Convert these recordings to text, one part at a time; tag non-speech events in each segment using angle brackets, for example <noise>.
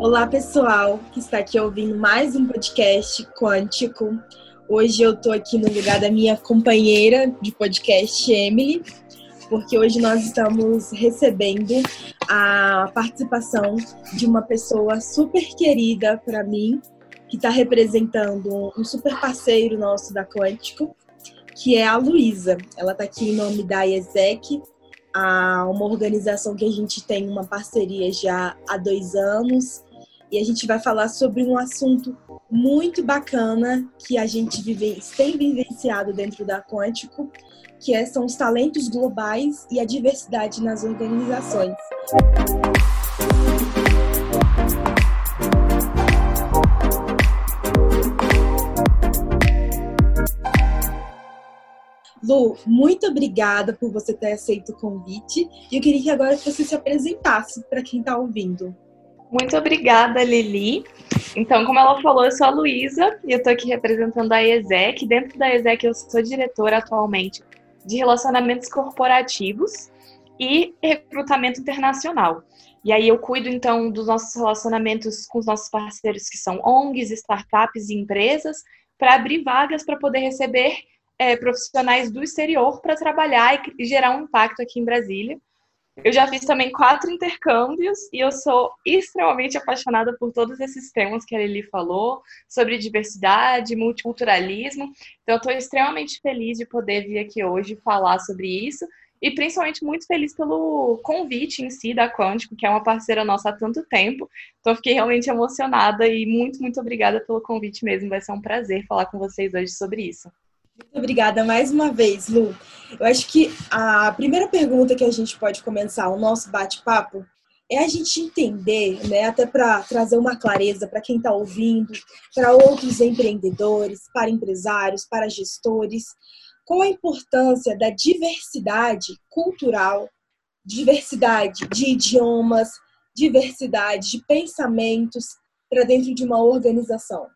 Olá, pessoal que está aqui ouvindo mais um podcast quântico. Hoje eu estou aqui no lugar da minha companheira de podcast, Emily, porque hoje nós estamos recebendo a participação de uma pessoa super querida para mim, que está representando um super parceiro nosso da Quântico, que é a Luísa. Ela está aqui em nome da IESEC, uma organização que a gente tem uma parceria já há dois anos e a gente vai falar sobre um assunto muito bacana que a gente vive, tem vivenciado dentro da Quântico, que é, são os talentos globais e a diversidade nas organizações. Lu, muito obrigada por você ter aceito o convite. E eu queria que agora você se apresentasse para quem está ouvindo. Muito obrigada, Lili. Então, como ela falou, eu sou a Luísa e eu estou aqui representando a ESEC. Dentro da ESEC, eu sou diretora atualmente de relacionamentos corporativos e recrutamento internacional. E aí eu cuido então dos nossos relacionamentos com os nossos parceiros que são ONGs, startups e empresas, para abrir vagas para poder receber é, profissionais do exterior para trabalhar e gerar um impacto aqui em Brasília. Eu já fiz também quatro intercâmbios e eu sou extremamente apaixonada por todos esses temas que a Lili falou, sobre diversidade, multiculturalismo. Então, estou extremamente feliz de poder vir aqui hoje falar sobre isso e principalmente muito feliz pelo convite em si da Quântico, que é uma parceira nossa há tanto tempo. Então, fiquei realmente emocionada e muito, muito obrigada pelo convite mesmo. Vai ser um prazer falar com vocês hoje sobre isso. Muito obrigada mais uma vez, Lu. Eu acho que a primeira pergunta que a gente pode começar o nosso bate-papo é a gente entender, né, até para trazer uma clareza para quem está ouvindo, para outros empreendedores, para empresários, para gestores, qual a importância da diversidade cultural, diversidade de idiomas, diversidade de pensamentos para dentro de uma organização.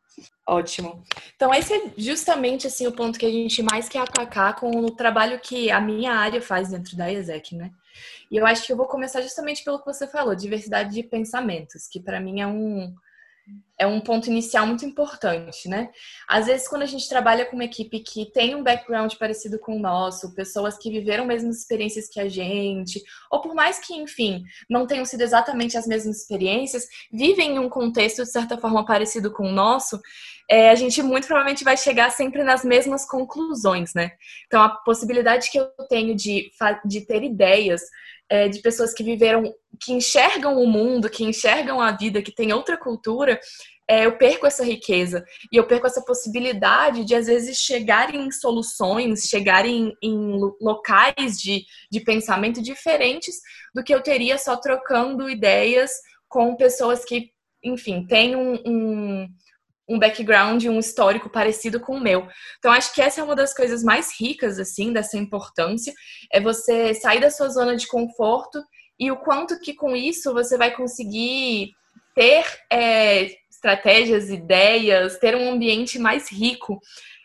Ótimo. Então esse é justamente assim o ponto que a gente mais quer atacar com o trabalho que a minha área faz dentro da ESEC, né? E eu acho que eu vou começar justamente pelo que você falou, diversidade de pensamentos, que para mim é um é um ponto inicial muito importante, né? Às vezes, quando a gente trabalha com uma equipe que tem um background parecido com o nosso, pessoas que viveram as mesmas experiências que a gente, ou por mais que, enfim, não tenham sido exatamente as mesmas experiências, vivem em um contexto de certa forma parecido com o nosso, é, a gente muito provavelmente vai chegar sempre nas mesmas conclusões, né? Então, a possibilidade que eu tenho de, de ter ideias é, de pessoas que viveram, que enxergam o mundo, que enxergam a vida, que tem outra cultura, é, eu perco essa riqueza e eu perco essa possibilidade de, às vezes, chegar em soluções, chegar em, em locais de, de pensamento diferentes do que eu teria só trocando ideias com pessoas que, enfim, têm um, um um background, um histórico parecido com o meu. Então acho que essa é uma das coisas mais ricas assim dessa importância, é você sair da sua zona de conforto e o quanto que com isso você vai conseguir ter é, estratégias, ideias, ter um ambiente mais rico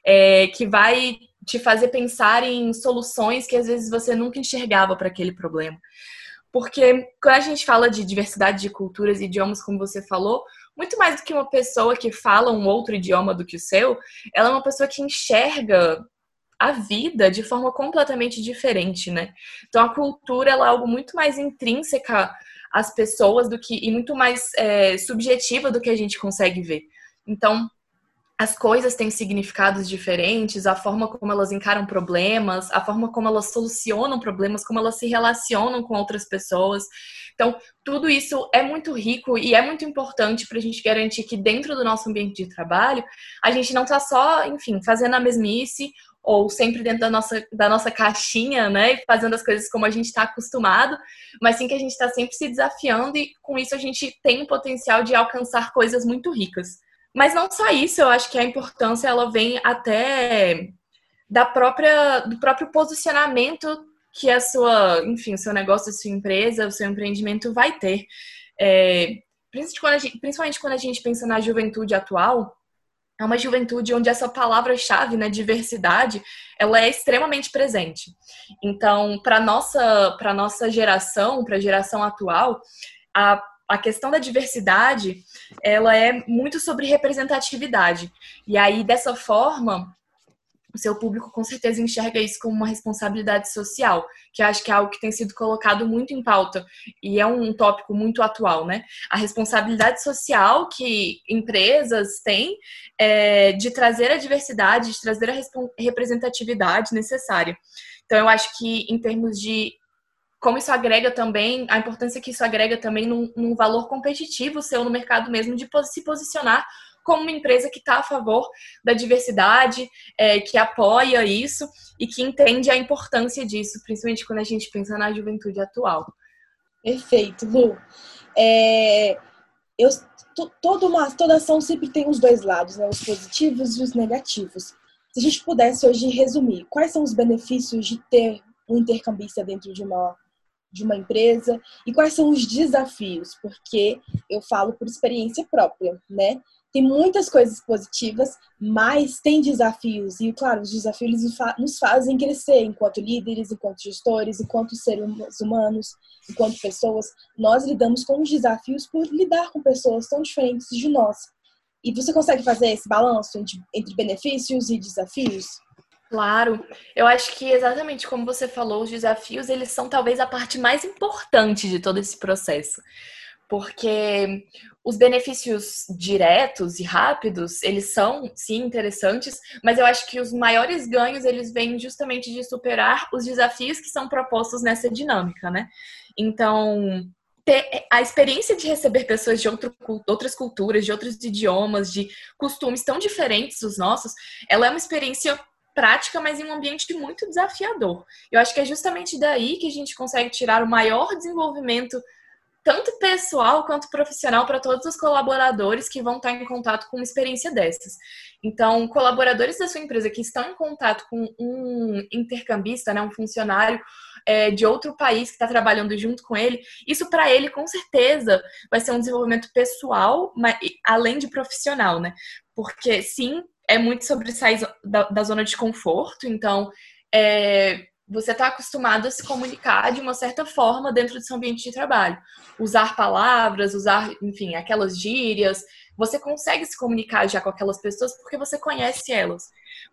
é, que vai te fazer pensar em soluções que às vezes você nunca enxergava para aquele problema. Porque quando a gente fala de diversidade de culturas e idiomas, como você falou, muito mais do que uma pessoa que fala um outro idioma do que o seu, ela é uma pessoa que enxerga a vida de forma completamente diferente, né? Então a cultura ela é algo muito mais intrínseca às pessoas do que e muito mais é, subjetiva do que a gente consegue ver. Então as coisas têm significados diferentes, a forma como elas encaram problemas, a forma como elas solucionam problemas, como elas se relacionam com outras pessoas. Então, tudo isso é muito rico e é muito importante para a gente garantir que dentro do nosso ambiente de trabalho, a gente não está só, enfim, fazendo a mesmice ou sempre dentro da nossa, da nossa caixinha, né, fazendo as coisas como a gente está acostumado, mas sim que a gente está sempre se desafiando e com isso a gente tem o potencial de alcançar coisas muito ricas. Mas não só isso, eu acho que a importância ela vem até da própria do próprio posicionamento que a sua, enfim, o seu negócio, a sua empresa, o seu empreendimento vai ter. É, principalmente, quando gente, principalmente quando a gente pensa na juventude atual, é uma juventude onde essa palavra-chave, né, diversidade, ela é extremamente presente. Então, para nossa para nossa geração, para a geração atual, a a questão da diversidade, ela é muito sobre representatividade. E aí, dessa forma, o seu público com certeza enxerga isso como uma responsabilidade social, que acho que é algo que tem sido colocado muito em pauta e é um tópico muito atual, né? A responsabilidade social que empresas têm é, de trazer a diversidade, de trazer a representatividade necessária. Então, eu acho que em termos de como isso agrega também, a importância que isso agrega também num, num valor competitivo seu no mercado mesmo, de se posicionar como uma empresa que está a favor da diversidade, é, que apoia isso e que entende a importância disso, principalmente quando a gente pensa na juventude atual. Perfeito, Lu. É, eu, toda, uma, toda ação sempre tem os dois lados, né? os positivos e os negativos. Se a gente pudesse hoje resumir, quais são os benefícios de ter um intercambista dentro de uma de uma empresa e quais são os desafios, porque eu falo por experiência própria, né? Tem muitas coisas positivas, mas tem desafios e, claro, os desafios nos fazem crescer enquanto líderes, enquanto gestores, enquanto seres humanos, enquanto pessoas. Nós lidamos com os desafios por lidar com pessoas tão diferentes de nós. E você consegue fazer esse balanço entre benefícios e desafios? Claro, eu acho que exatamente como você falou, os desafios eles são talvez a parte mais importante de todo esse processo, porque os benefícios diretos e rápidos eles são sim interessantes, mas eu acho que os maiores ganhos eles vêm justamente de superar os desafios que são propostos nessa dinâmica, né? Então ter a experiência de receber pessoas de outro, outras culturas, de outros idiomas, de costumes tão diferentes dos nossos, ela é uma experiência prática, mas em um ambiente muito desafiador. Eu acho que é justamente daí que a gente consegue tirar o maior desenvolvimento tanto pessoal quanto profissional para todos os colaboradores que vão estar em contato com uma experiência dessas. Então, colaboradores da sua empresa que estão em contato com um intercambista, né, um funcionário é, de outro país que está trabalhando junto com ele, isso para ele com certeza vai ser um desenvolvimento pessoal, mas, além de profissional, né? Porque sim, é muito sobre sair da, da zona de conforto, então é, você está acostumado a se comunicar de uma certa forma dentro do seu ambiente de trabalho. Usar palavras, usar, enfim, aquelas gírias. Você consegue se comunicar já com aquelas pessoas porque você conhece elas.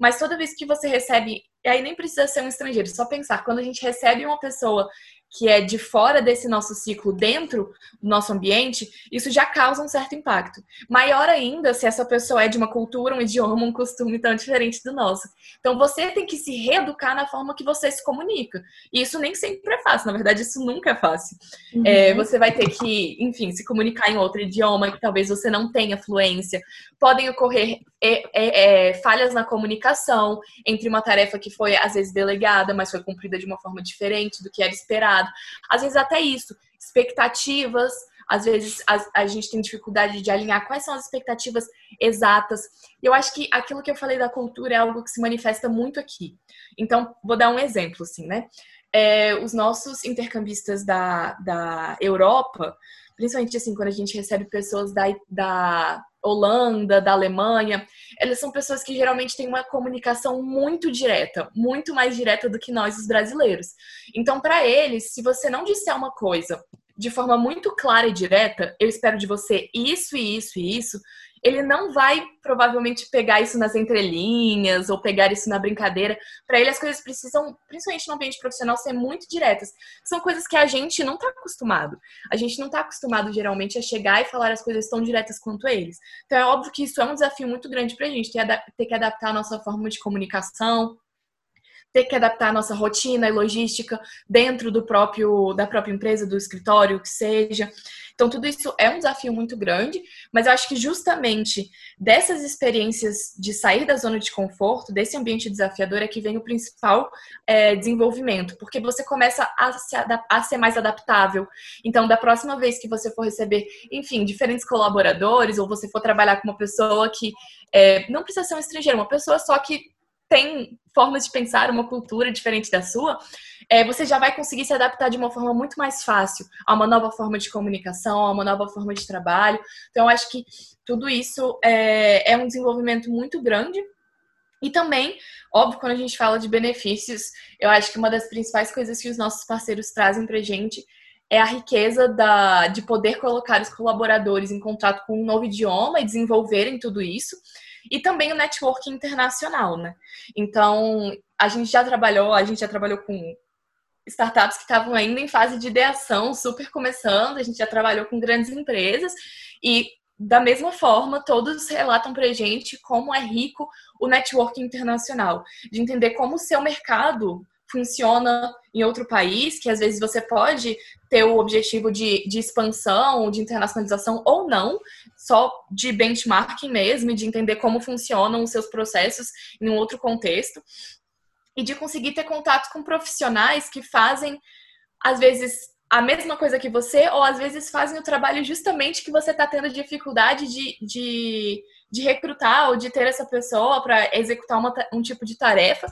Mas toda vez que você recebe, e aí nem precisa ser um estrangeiro, só pensar, quando a gente recebe uma pessoa que é de fora desse nosso ciclo, dentro do nosso ambiente, isso já causa um certo impacto. Maior ainda se essa pessoa é de uma cultura, um idioma, um costume tão diferente do nosso. Então você tem que se reeducar na forma que você se comunica. E isso nem sempre é fácil, na verdade, isso nunca é fácil. Uhum. É, você vai ter que, enfim, se comunicar em outro idioma que talvez você não tenha fluência. Podem ocorrer é, é, é, falhas na comunicação entre uma tarefa que foi, às vezes, delegada, mas foi cumprida de uma forma diferente do que era esperado. Às vezes, até isso, expectativas. Às vezes a, a gente tem dificuldade de alinhar quais são as expectativas exatas. Eu acho que aquilo que eu falei da cultura é algo que se manifesta muito aqui. Então, vou dar um exemplo, assim, né? É, os nossos intercambistas da, da Europa, principalmente assim, quando a gente recebe pessoas da, da Holanda, da Alemanha, elas são pessoas que geralmente têm uma comunicação muito direta, muito mais direta do que nós, os brasileiros. Então, para eles, se você não disser uma coisa de forma muito clara e direta, eu espero de você isso e isso e isso, ele não vai provavelmente pegar isso nas entrelinhas ou pegar isso na brincadeira. Para ele, as coisas precisam, principalmente no ambiente profissional, ser muito diretas. São coisas que a gente não está acostumado. A gente não está acostumado, geralmente, a chegar e falar as coisas tão diretas quanto eles. Então, é óbvio que isso é um desafio muito grande para a gente, ter que adaptar a nossa forma de comunicação, ter que adaptar a nossa rotina e logística dentro do próprio da própria empresa, do escritório, que seja. Então, tudo isso é um desafio muito grande, mas eu acho que justamente dessas experiências de sair da zona de conforto, desse ambiente desafiador, é que vem o principal é, desenvolvimento, porque você começa a, se a ser mais adaptável. Então, da próxima vez que você for receber, enfim, diferentes colaboradores, ou você for trabalhar com uma pessoa que é, não precisa ser um estrangeiro, uma pessoa só que tem formas de pensar, uma cultura diferente da sua, é, você já vai conseguir se adaptar de uma forma muito mais fácil a uma nova forma de comunicação, a uma nova forma de trabalho. Então, acho que tudo isso é, é um desenvolvimento muito grande. E também, óbvio, quando a gente fala de benefícios, eu acho que uma das principais coisas que os nossos parceiros trazem pra gente é a riqueza da, de poder colocar os colaboradores em contato com um novo idioma e desenvolverem tudo isso. E também o networking internacional, né? Então, a gente já trabalhou, a gente já trabalhou com startups que estavam ainda em fase de ideação, super começando, a gente já trabalhou com grandes empresas e da mesma forma, todos relatam para gente como é rico o networking internacional, de entender como o seu mercado funciona em outro país, que às vezes você pode ter o objetivo de, de expansão, de internacionalização ou não, só de benchmarking mesmo, de entender como funcionam os seus processos em um outro contexto, e de conseguir ter contato com profissionais que fazem, às vezes, a mesma coisa que você, ou às vezes fazem o trabalho justamente que você está tendo dificuldade de, de, de, recrutar ou de ter essa pessoa para executar uma, um tipo de tarefa.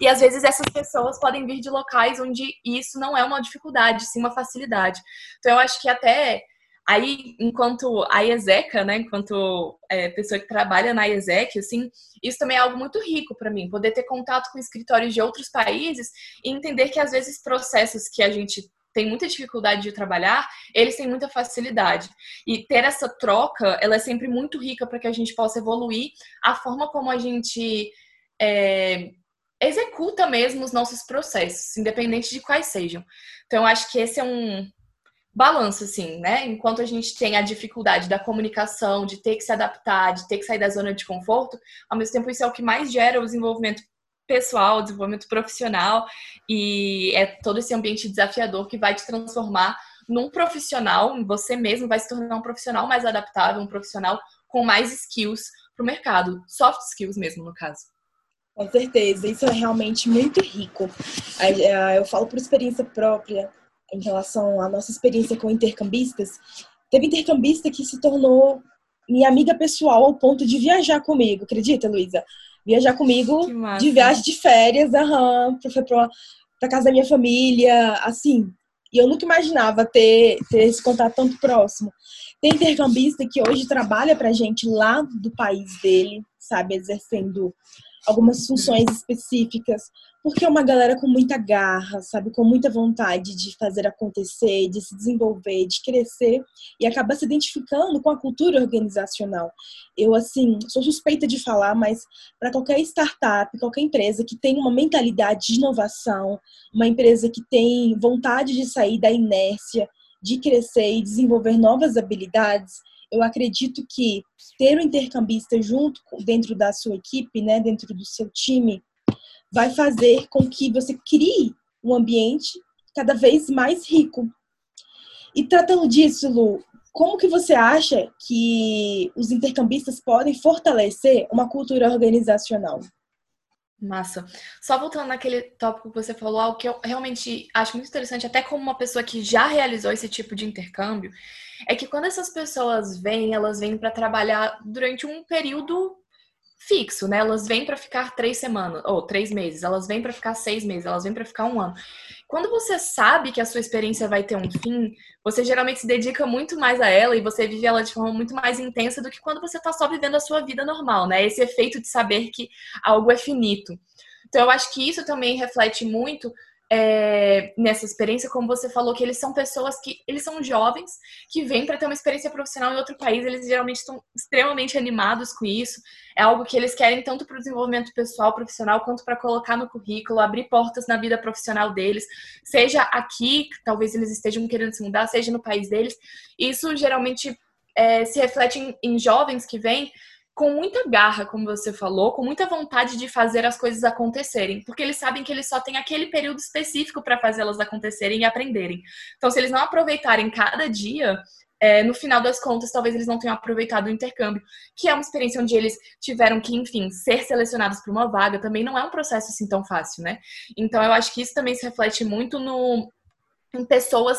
E às vezes essas pessoas podem vir de locais onde isso não é uma dificuldade, sim uma facilidade. Então eu acho que até aí, enquanto a IESECA, né, enquanto é, pessoa que trabalha na IESEC, assim, isso também é algo muito rico para mim, poder ter contato com escritórios de outros países e entender que às vezes processos que a gente tem muita dificuldade de trabalhar, eles têm muita facilidade. E ter essa troca, ela é sempre muito rica para que a gente possa evoluir a forma como a gente é, executa mesmo os nossos processos, independente de quais sejam. Então, acho que esse é um balanço, assim, né? Enquanto a gente tem a dificuldade da comunicação, de ter que se adaptar, de ter que sair da zona de conforto, ao mesmo tempo isso é o que mais gera o desenvolvimento pessoal, desenvolvimento profissional e é todo esse ambiente desafiador que vai te transformar num profissional, você mesmo vai se tornar um profissional mais adaptável, um profissional com mais skills para o mercado, soft skills mesmo no caso. Com certeza, isso é realmente muito rico. Eu falo por experiência própria em relação à nossa experiência com intercambistas. Teve intercambista que se tornou minha amiga pessoal ao ponto de viajar comigo, acredita, Luísa? viajar comigo de viagem de férias, aham, foi pra, pra casa da minha família, assim. E eu nunca imaginava ter, ter esse contato tanto próximo. Tem intercambista que hoje trabalha pra gente lá do país dele, sabe, exercendo algumas funções específicas, porque é uma galera com muita garra, sabe, com muita vontade de fazer acontecer, de se desenvolver, de crescer e acaba se identificando com a cultura organizacional. Eu assim, sou suspeita de falar, mas para qualquer startup, qualquer empresa que tem uma mentalidade de inovação, uma empresa que tem vontade de sair da inércia, de crescer e desenvolver novas habilidades, eu acredito que ter um intercambista junto dentro da sua equipe, né, dentro do seu time, vai fazer com que você crie um ambiente cada vez mais rico. E tratando disso, Lu, como que você acha que os intercambistas podem fortalecer uma cultura organizacional? Massa. Só voltando naquele tópico que você falou, algo que eu realmente acho muito interessante, até como uma pessoa que já realizou esse tipo de intercâmbio, é que quando essas pessoas vêm, elas vêm para trabalhar durante um período fixo, né? Elas vêm para ficar três semanas ou três meses, elas vêm para ficar seis meses, elas vêm para ficar um ano. Quando você sabe que a sua experiência vai ter um fim, você geralmente se dedica muito mais a ela e você vive ela de forma muito mais intensa do que quando você está só vivendo a sua vida normal, né? Esse efeito de saber que algo é finito. Então, eu acho que isso também reflete muito é, nessa experiência, como você falou, que eles são pessoas que eles são jovens que vêm para ter uma experiência profissional em outro país, eles geralmente estão extremamente animados com isso. É algo que eles querem tanto para o desenvolvimento pessoal, profissional, quanto para colocar no currículo, abrir portas na vida profissional deles, seja aqui, talvez eles estejam querendo se mudar, seja no país deles. Isso geralmente é, se reflete em, em jovens que vêm com muita garra, como você falou, com muita vontade de fazer as coisas acontecerem, porque eles sabem que eles só têm aquele período específico para fazê-las acontecerem e aprenderem. Então, se eles não aproveitarem cada dia, é, no final das contas, talvez eles não tenham aproveitado o intercâmbio, que é uma experiência onde eles tiveram que, enfim, ser selecionados para uma vaga, também não é um processo assim tão fácil, né? Então, eu acho que isso também se reflete muito no, em pessoas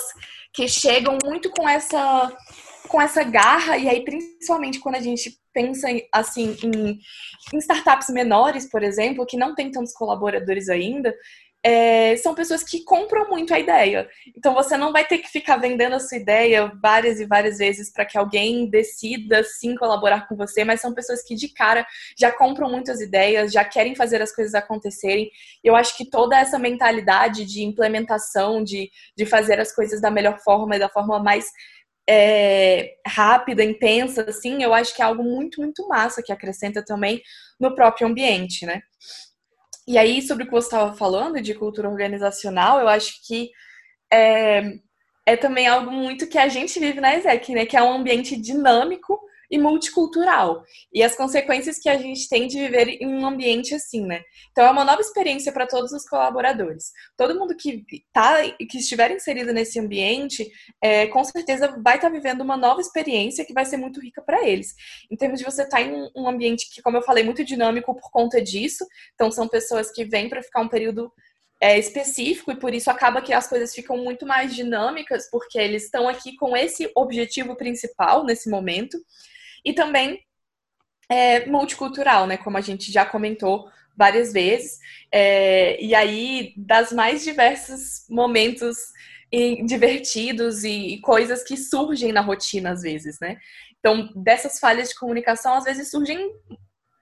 que chegam muito com essa com essa garra e aí principalmente quando a gente pensa assim em, em startups menores, por exemplo, que não tem tantos colaboradores ainda, é, são pessoas que compram muito a ideia. Então você não vai ter que ficar vendendo a sua ideia várias e várias vezes para que alguém decida sim colaborar com você, mas são pessoas que de cara já compram muitas ideias, já querem fazer as coisas acontecerem. Eu acho que toda essa mentalidade de implementação, de, de fazer as coisas da melhor forma e da forma mais é, rápida, intensa, assim, eu acho que é algo muito, muito massa que acrescenta também no próprio ambiente, né? E aí, sobre o que você estava falando de cultura organizacional, eu acho que é, é também algo muito que a gente vive na ESEC, né? Que é um ambiente dinâmico e multicultural. E as consequências que a gente tem de viver em um ambiente assim, né? Então é uma nova experiência para todos os colaboradores. Todo mundo que tá, que estiver inserido nesse ambiente, é, com certeza vai estar tá vivendo uma nova experiência que vai ser muito rica para eles. Em termos de você estar tá em um ambiente que, como eu falei, muito dinâmico por conta disso. Então são pessoas que vêm para ficar um período é, específico e por isso acaba que as coisas ficam muito mais dinâmicas, porque eles estão aqui com esse objetivo principal nesse momento e também é, multicultural, né? Como a gente já comentou várias vezes. É, e aí, das mais diversos momentos divertidos e, e coisas que surgem na rotina, às vezes, né? Então, dessas falhas de comunicação, às vezes surgem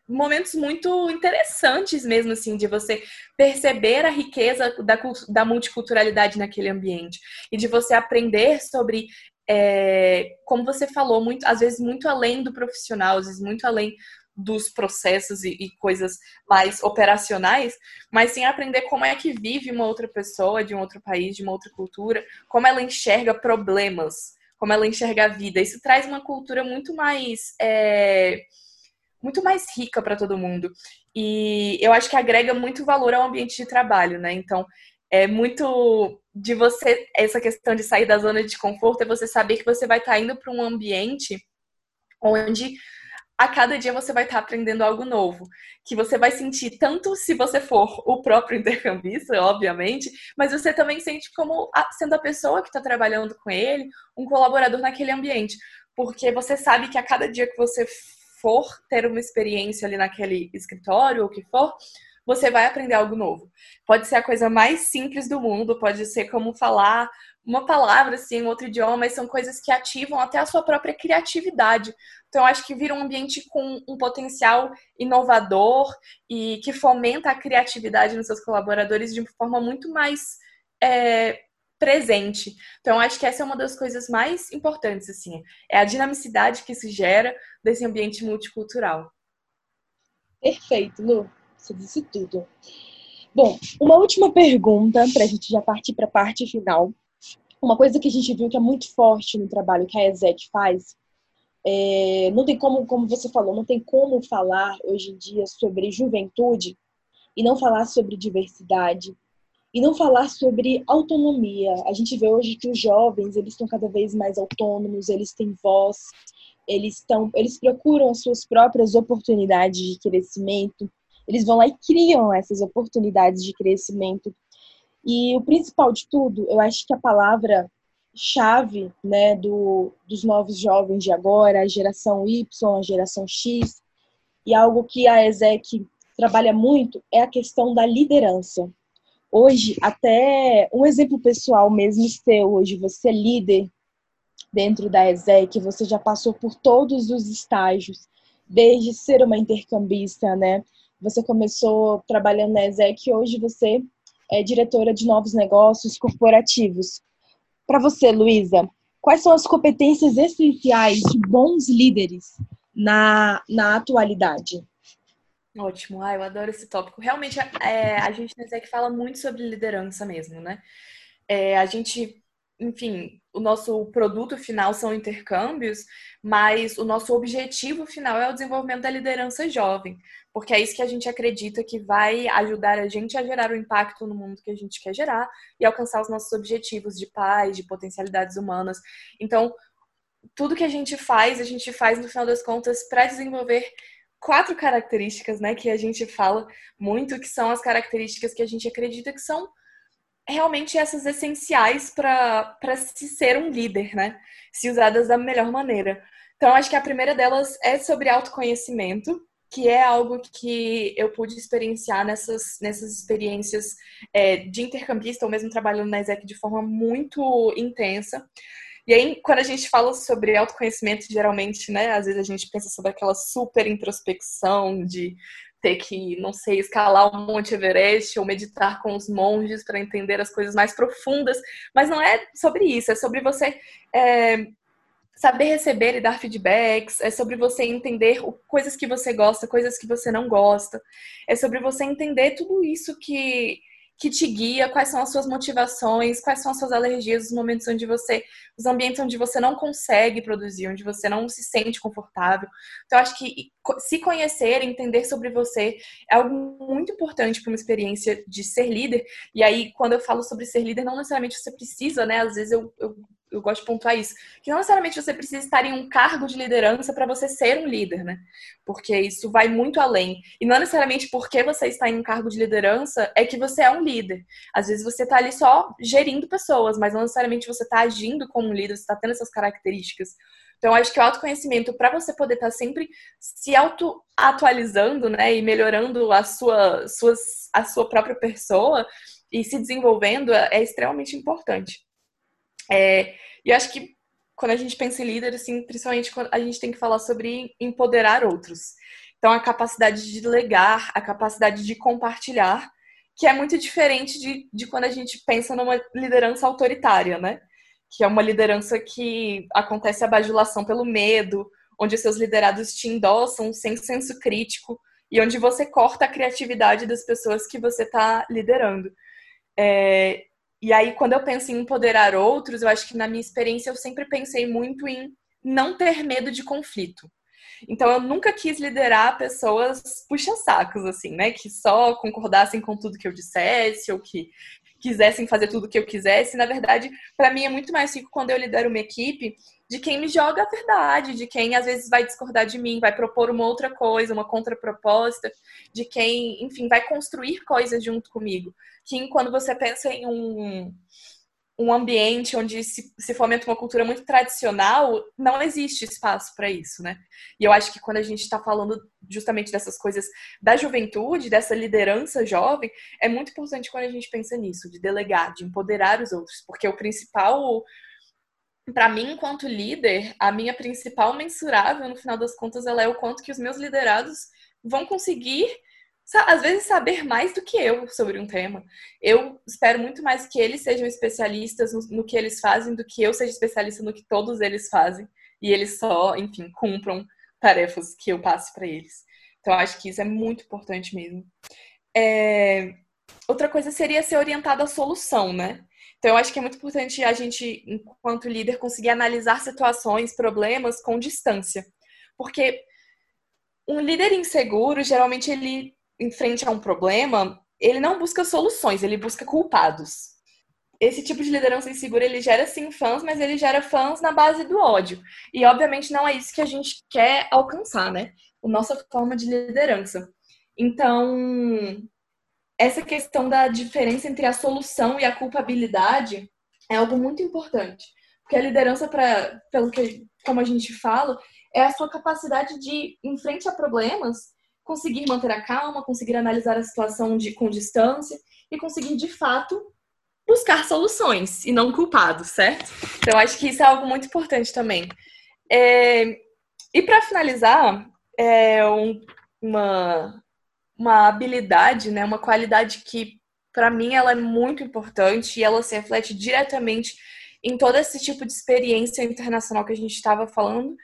momentos muito interessantes mesmo, assim, de você perceber a riqueza da, da multiculturalidade naquele ambiente e de você aprender sobre é, como você falou, muito, às vezes muito além do profissional, às vezes muito além dos processos e, e, coisas mais operacionais, mas sim aprender como é que vive uma outra pessoa de um outro país, de uma outra cultura, como ela enxerga problemas, como ela enxerga a vida. Isso traz uma cultura muito mais é, muito mais rica para todo mundo. E eu acho que agrega muito valor ao ambiente de trabalho, né? Então, é muito de você, essa questão de sair da zona de conforto, é você saber que você vai estar tá indo para um ambiente onde a cada dia você vai estar tá aprendendo algo novo, que você vai sentir tanto se você for o próprio <laughs> intercambista, obviamente, mas você também sente como a, sendo a pessoa que está trabalhando com ele, um colaborador naquele ambiente, porque você sabe que a cada dia que você for ter uma experiência ali naquele escritório ou o que for, você vai aprender algo novo. Pode ser a coisa mais simples do mundo, pode ser como falar uma palavra assim em outro idioma, mas são coisas que ativam até a sua própria criatividade. Então, acho que vira um ambiente com um potencial inovador e que fomenta a criatividade nos seus colaboradores de uma forma muito mais é, presente. Então, acho que essa é uma das coisas mais importantes, assim, é a dinamicidade que se gera desse ambiente multicultural. Perfeito, Lu. Você disse tudo. Bom, uma última pergunta para a gente já partir para a parte final. Uma coisa que a gente viu que é muito forte no trabalho que a ESEC faz, é, não tem como, como você falou, não tem como falar hoje em dia sobre juventude e não falar sobre diversidade e não falar sobre autonomia. A gente vê hoje que os jovens eles estão cada vez mais autônomos, eles têm voz, eles estão, eles procuram as suas próprias oportunidades de crescimento eles vão lá e criam essas oportunidades de crescimento. E o principal de tudo, eu acho que a palavra chave né, do, dos novos jovens de agora, a geração Y, a geração X, e algo que a ESEC trabalha muito é a questão da liderança. Hoje, até um exemplo pessoal mesmo seu, hoje você é líder dentro da ESEC, você já passou por todos os estágios, desde ser uma intercambista, né, você começou trabalhando na ESEC e hoje você é diretora de novos negócios corporativos. Para você, Luísa, quais são as competências essenciais de bons líderes na, na atualidade? Ótimo, ah, eu adoro esse tópico. Realmente, é, a gente na ESEC fala muito sobre liderança mesmo, né? É, a gente enfim, o nosso produto final são intercâmbios, mas o nosso objetivo final é o desenvolvimento da liderança jovem, porque é isso que a gente acredita que vai ajudar a gente a gerar o impacto no mundo que a gente quer gerar e alcançar os nossos objetivos de paz, de potencialidades humanas. Então, tudo que a gente faz, a gente faz no final das contas para desenvolver quatro características, né, que a gente fala muito, que são as características que a gente acredita que são realmente essas essenciais para se ser um líder, né? Se usadas da melhor maneira. Então, acho que a primeira delas é sobre autoconhecimento. que é algo que eu pude experienciar nessas, nessas experiências é, de intercambista, ou mesmo trabalhando na ESEC de forma muito intensa. E aí, quando a gente fala sobre autoconhecimento, geralmente, né, às vezes a gente pensa sobre aquela super introspecção de ter que, não sei, escalar o Monte Everest ou meditar com os monges para entender as coisas mais profundas, mas não é sobre isso, é sobre você é, saber receber e dar feedbacks, é sobre você entender coisas que você gosta, coisas que você não gosta, é sobre você entender tudo isso que que te guia, quais são as suas motivações, quais são as suas alergias, os momentos onde você, os ambientes onde você não consegue produzir, onde você não se sente confortável. Então, acho que se conhecer, entender sobre você é algo muito importante para uma experiência de ser líder. E aí, quando eu falo sobre ser líder, não necessariamente você precisa, né? Às vezes eu, eu eu gosto de pontuar isso, que não necessariamente você precisa estar em um cargo de liderança para você ser um líder, né? Porque isso vai muito além. E não necessariamente porque você está em um cargo de liderança é que você é um líder. Às vezes você está ali só gerindo pessoas, mas não necessariamente você está agindo como um líder, você está tendo essas características. Então, acho que o autoconhecimento, para você poder estar tá sempre se auto-atualizando, né, e melhorando a sua, suas, a sua própria pessoa e se desenvolvendo, é extremamente importante. É, e eu acho que quando a gente pensa em líder, assim, principalmente a gente tem que falar sobre empoderar outros. Então, a capacidade de delegar, a capacidade de compartilhar, que é muito diferente de, de quando a gente pensa numa liderança autoritária, né? Que é uma liderança que acontece a bajulação pelo medo, onde seus liderados te endossam sem senso crítico e onde você corta a criatividade das pessoas que você está liderando. É, e aí, quando eu penso em empoderar outros, eu acho que na minha experiência eu sempre pensei muito em não ter medo de conflito. Então, eu nunca quis liderar pessoas puxa-sacos, assim, né? Que só concordassem com tudo que eu dissesse ou que quisessem fazer tudo que eu quisesse. Na verdade, para mim é muito mais rico quando eu lidero uma equipe de quem me joga a verdade, de quem às vezes vai discordar de mim, vai propor uma outra coisa, uma contraproposta, de quem, enfim, vai construir coisas junto comigo. Que quando você pensa em um, um ambiente onde se, se fomenta uma cultura muito tradicional, não existe espaço para isso, né? E eu acho que quando a gente está falando justamente dessas coisas da juventude, dessa liderança jovem, é muito importante quando a gente pensa nisso, de delegar, de empoderar os outros, porque o principal para mim, enquanto líder, a minha principal mensurável, no final das contas, ela é o quanto que os meus liderados vão conseguir, às vezes, saber mais do que eu sobre um tema. Eu espero muito mais que eles sejam especialistas no, no que eles fazem do que eu seja especialista no que todos eles fazem e eles só, enfim, cumpram tarefas que eu passe para eles. Então, acho que isso é muito importante mesmo. É... Outra coisa seria ser orientado à solução, né? Então, eu acho que é muito importante a gente, enquanto líder, conseguir analisar situações, problemas com distância. Porque um líder inseguro, geralmente, ele, em frente a um problema, ele não busca soluções, ele busca culpados. Esse tipo de liderança insegura, ele gera sim fãs, mas ele gera fãs na base do ódio. E, obviamente, não é isso que a gente quer alcançar, né? A nossa forma de liderança. Então, essa questão da diferença entre a solução e a culpabilidade é algo muito importante. Porque a liderança, para pelo que como a gente fala, é a sua capacidade de, em frente a problemas, conseguir manter a calma, conseguir analisar a situação de, com distância e conseguir, de fato, buscar soluções e não culpados, certo? Então, acho que isso é algo muito importante também. É... E para finalizar, é um, uma, uma habilidade, né, uma qualidade que para mim ela é muito importante e ela se reflete diretamente em todo esse tipo de experiência internacional que a gente estava falando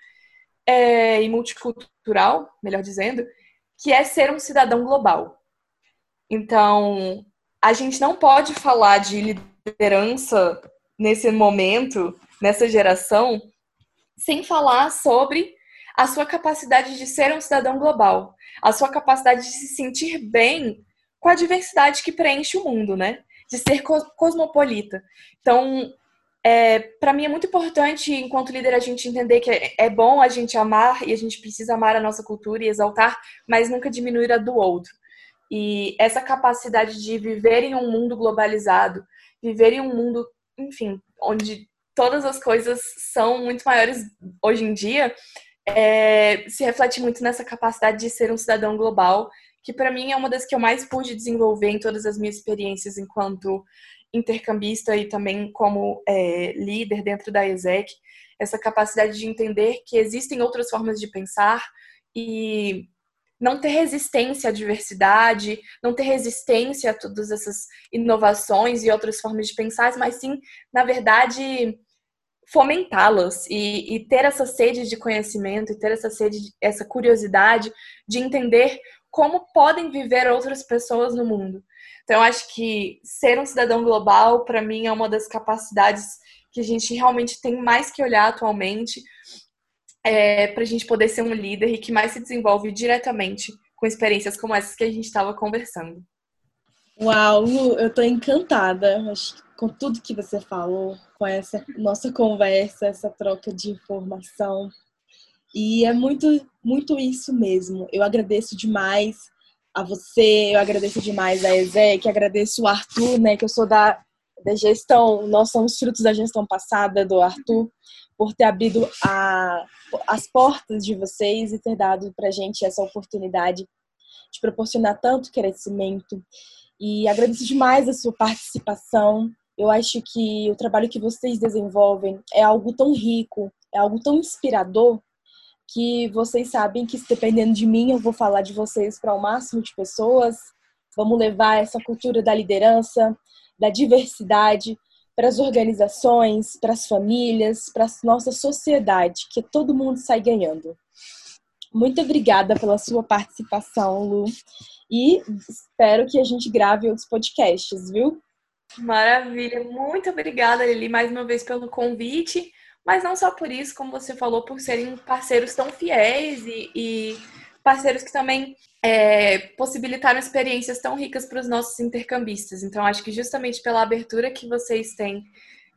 é, e multicultural, melhor dizendo, que é ser um cidadão global. Então, a gente não pode falar de liderança nesse momento, nessa geração, sem falar sobre a sua capacidade de ser um cidadão global, a sua capacidade de se sentir bem com a diversidade que preenche o mundo, né? De ser cosmopolita. Então, é, para mim é muito importante, enquanto líder, a gente entender que é, é bom a gente amar e a gente precisa amar a nossa cultura e exaltar, mas nunca diminuir a do outro. E essa capacidade de viver em um mundo globalizado, viver em um mundo, enfim, onde todas as coisas são muito maiores hoje em dia, é, se reflete muito nessa capacidade de ser um cidadão global, que para mim é uma das que eu mais pude desenvolver em todas as minhas experiências enquanto intercambista e também como é, líder dentro da ESEC, essa capacidade de entender que existem outras formas de pensar e não ter resistência à diversidade, não ter resistência a todas essas inovações e outras formas de pensar, mas sim, na verdade, fomentá-las e, e, ter essa sede de conhecimento e ter essa sede, essa curiosidade de entender como podem viver outras pessoas no mundo. Então, acho que ser um cidadão global, para mim, é uma das capacidades que a gente realmente tem mais que olhar atualmente é, para a gente poder ser um líder e que mais se desenvolve diretamente com experiências como essas que a gente estava conversando. Uau, Lu, eu estou encantada com tudo que você falou, com essa nossa conversa, essa troca de informação. E é muito, muito isso mesmo. Eu agradeço demais a você, eu agradeço demais a Ezek, agradeço o Arthur, né, que eu sou da, da gestão, nós somos frutos da gestão passada do Arthur, por ter abrido a, as portas de vocês e ter dado para gente essa oportunidade de proporcionar tanto crescimento. E agradeço demais a sua participação. Eu acho que o trabalho que vocês desenvolvem é algo tão rico, é algo tão inspirador que vocês sabem que, dependendo de mim, eu vou falar de vocês para o máximo de pessoas. Vamos levar essa cultura da liderança, da diversidade para as organizações, para as famílias, para a nossa sociedade, que todo mundo sai ganhando. Muito obrigada pela sua participação, Lu. E espero que a gente grave outros podcasts, viu? Maravilha. Muito obrigada, Lili, mais uma vez pelo convite. Mas não só por isso, como você falou, por serem parceiros tão fiéis e, e parceiros que também é, possibilitaram experiências tão ricas para os nossos intercambistas. Então, acho que justamente pela abertura que vocês têm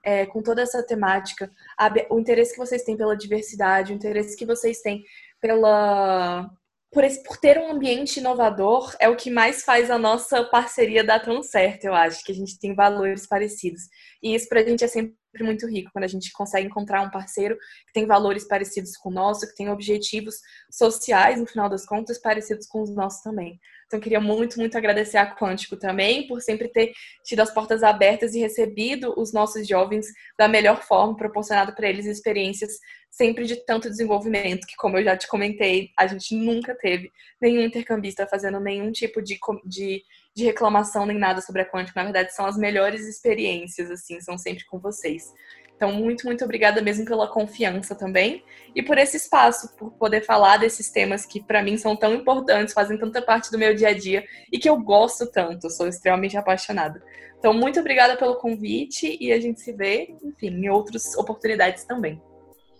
é, com toda essa temática, a, o interesse que vocês têm pela diversidade, o interesse que vocês têm pela por, esse, por ter um ambiente inovador, é o que mais faz a nossa parceria dar tão certo, eu acho, que a gente tem valores parecidos. E isso para a gente é sempre muito rico, quando a gente consegue encontrar um parceiro que tem valores parecidos com o nosso, que tem objetivos sociais, no final das contas, parecidos com os nossos também. Então, queria muito, muito agradecer a Quântico também por sempre ter tido as portas abertas e recebido os nossos jovens da melhor forma, proporcionado para eles experiências sempre de tanto desenvolvimento, que, como eu já te comentei, a gente nunca teve nenhum intercambista fazendo nenhum tipo de, de, de reclamação nem nada sobre a Quântico. Na verdade, são as melhores experiências, assim, são sempre com vocês. Então, muito, muito obrigada mesmo pela confiança também e por esse espaço, por poder falar desses temas que para mim são tão importantes, fazem tanta parte do meu dia a dia e que eu gosto tanto, sou extremamente apaixonada. Então, muito obrigada pelo convite e a gente se vê, enfim, em outras oportunidades também.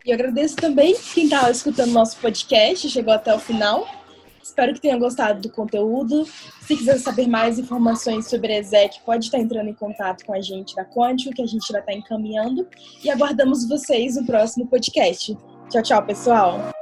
E agradeço também quem estava escutando nosso podcast, chegou até o final. Espero que tenha gostado do conteúdo. Se quiser saber mais informações sobre a ESEC, pode estar entrando em contato com a gente da Quântico, que a gente vai estar encaminhando. E aguardamos vocês no próximo podcast. Tchau, tchau, pessoal!